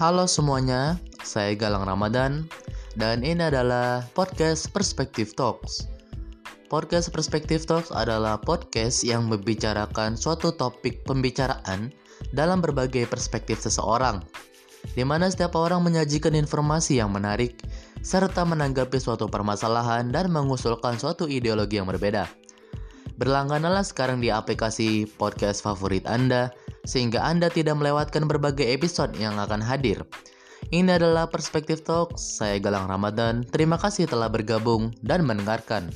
Halo semuanya, saya Galang Ramadan dan ini adalah podcast Perspektif Talks. Podcast Perspektif Talks adalah podcast yang membicarakan suatu topik pembicaraan dalam berbagai perspektif seseorang, di mana setiap orang menyajikan informasi yang menarik serta menanggapi suatu permasalahan dan mengusulkan suatu ideologi yang berbeda. Berlanggananlah sekarang di aplikasi podcast favorit Anda sehingga Anda tidak melewatkan berbagai episode yang akan hadir. Ini adalah Perspektif Talk, saya Galang Ramadan. Terima kasih telah bergabung dan mendengarkan.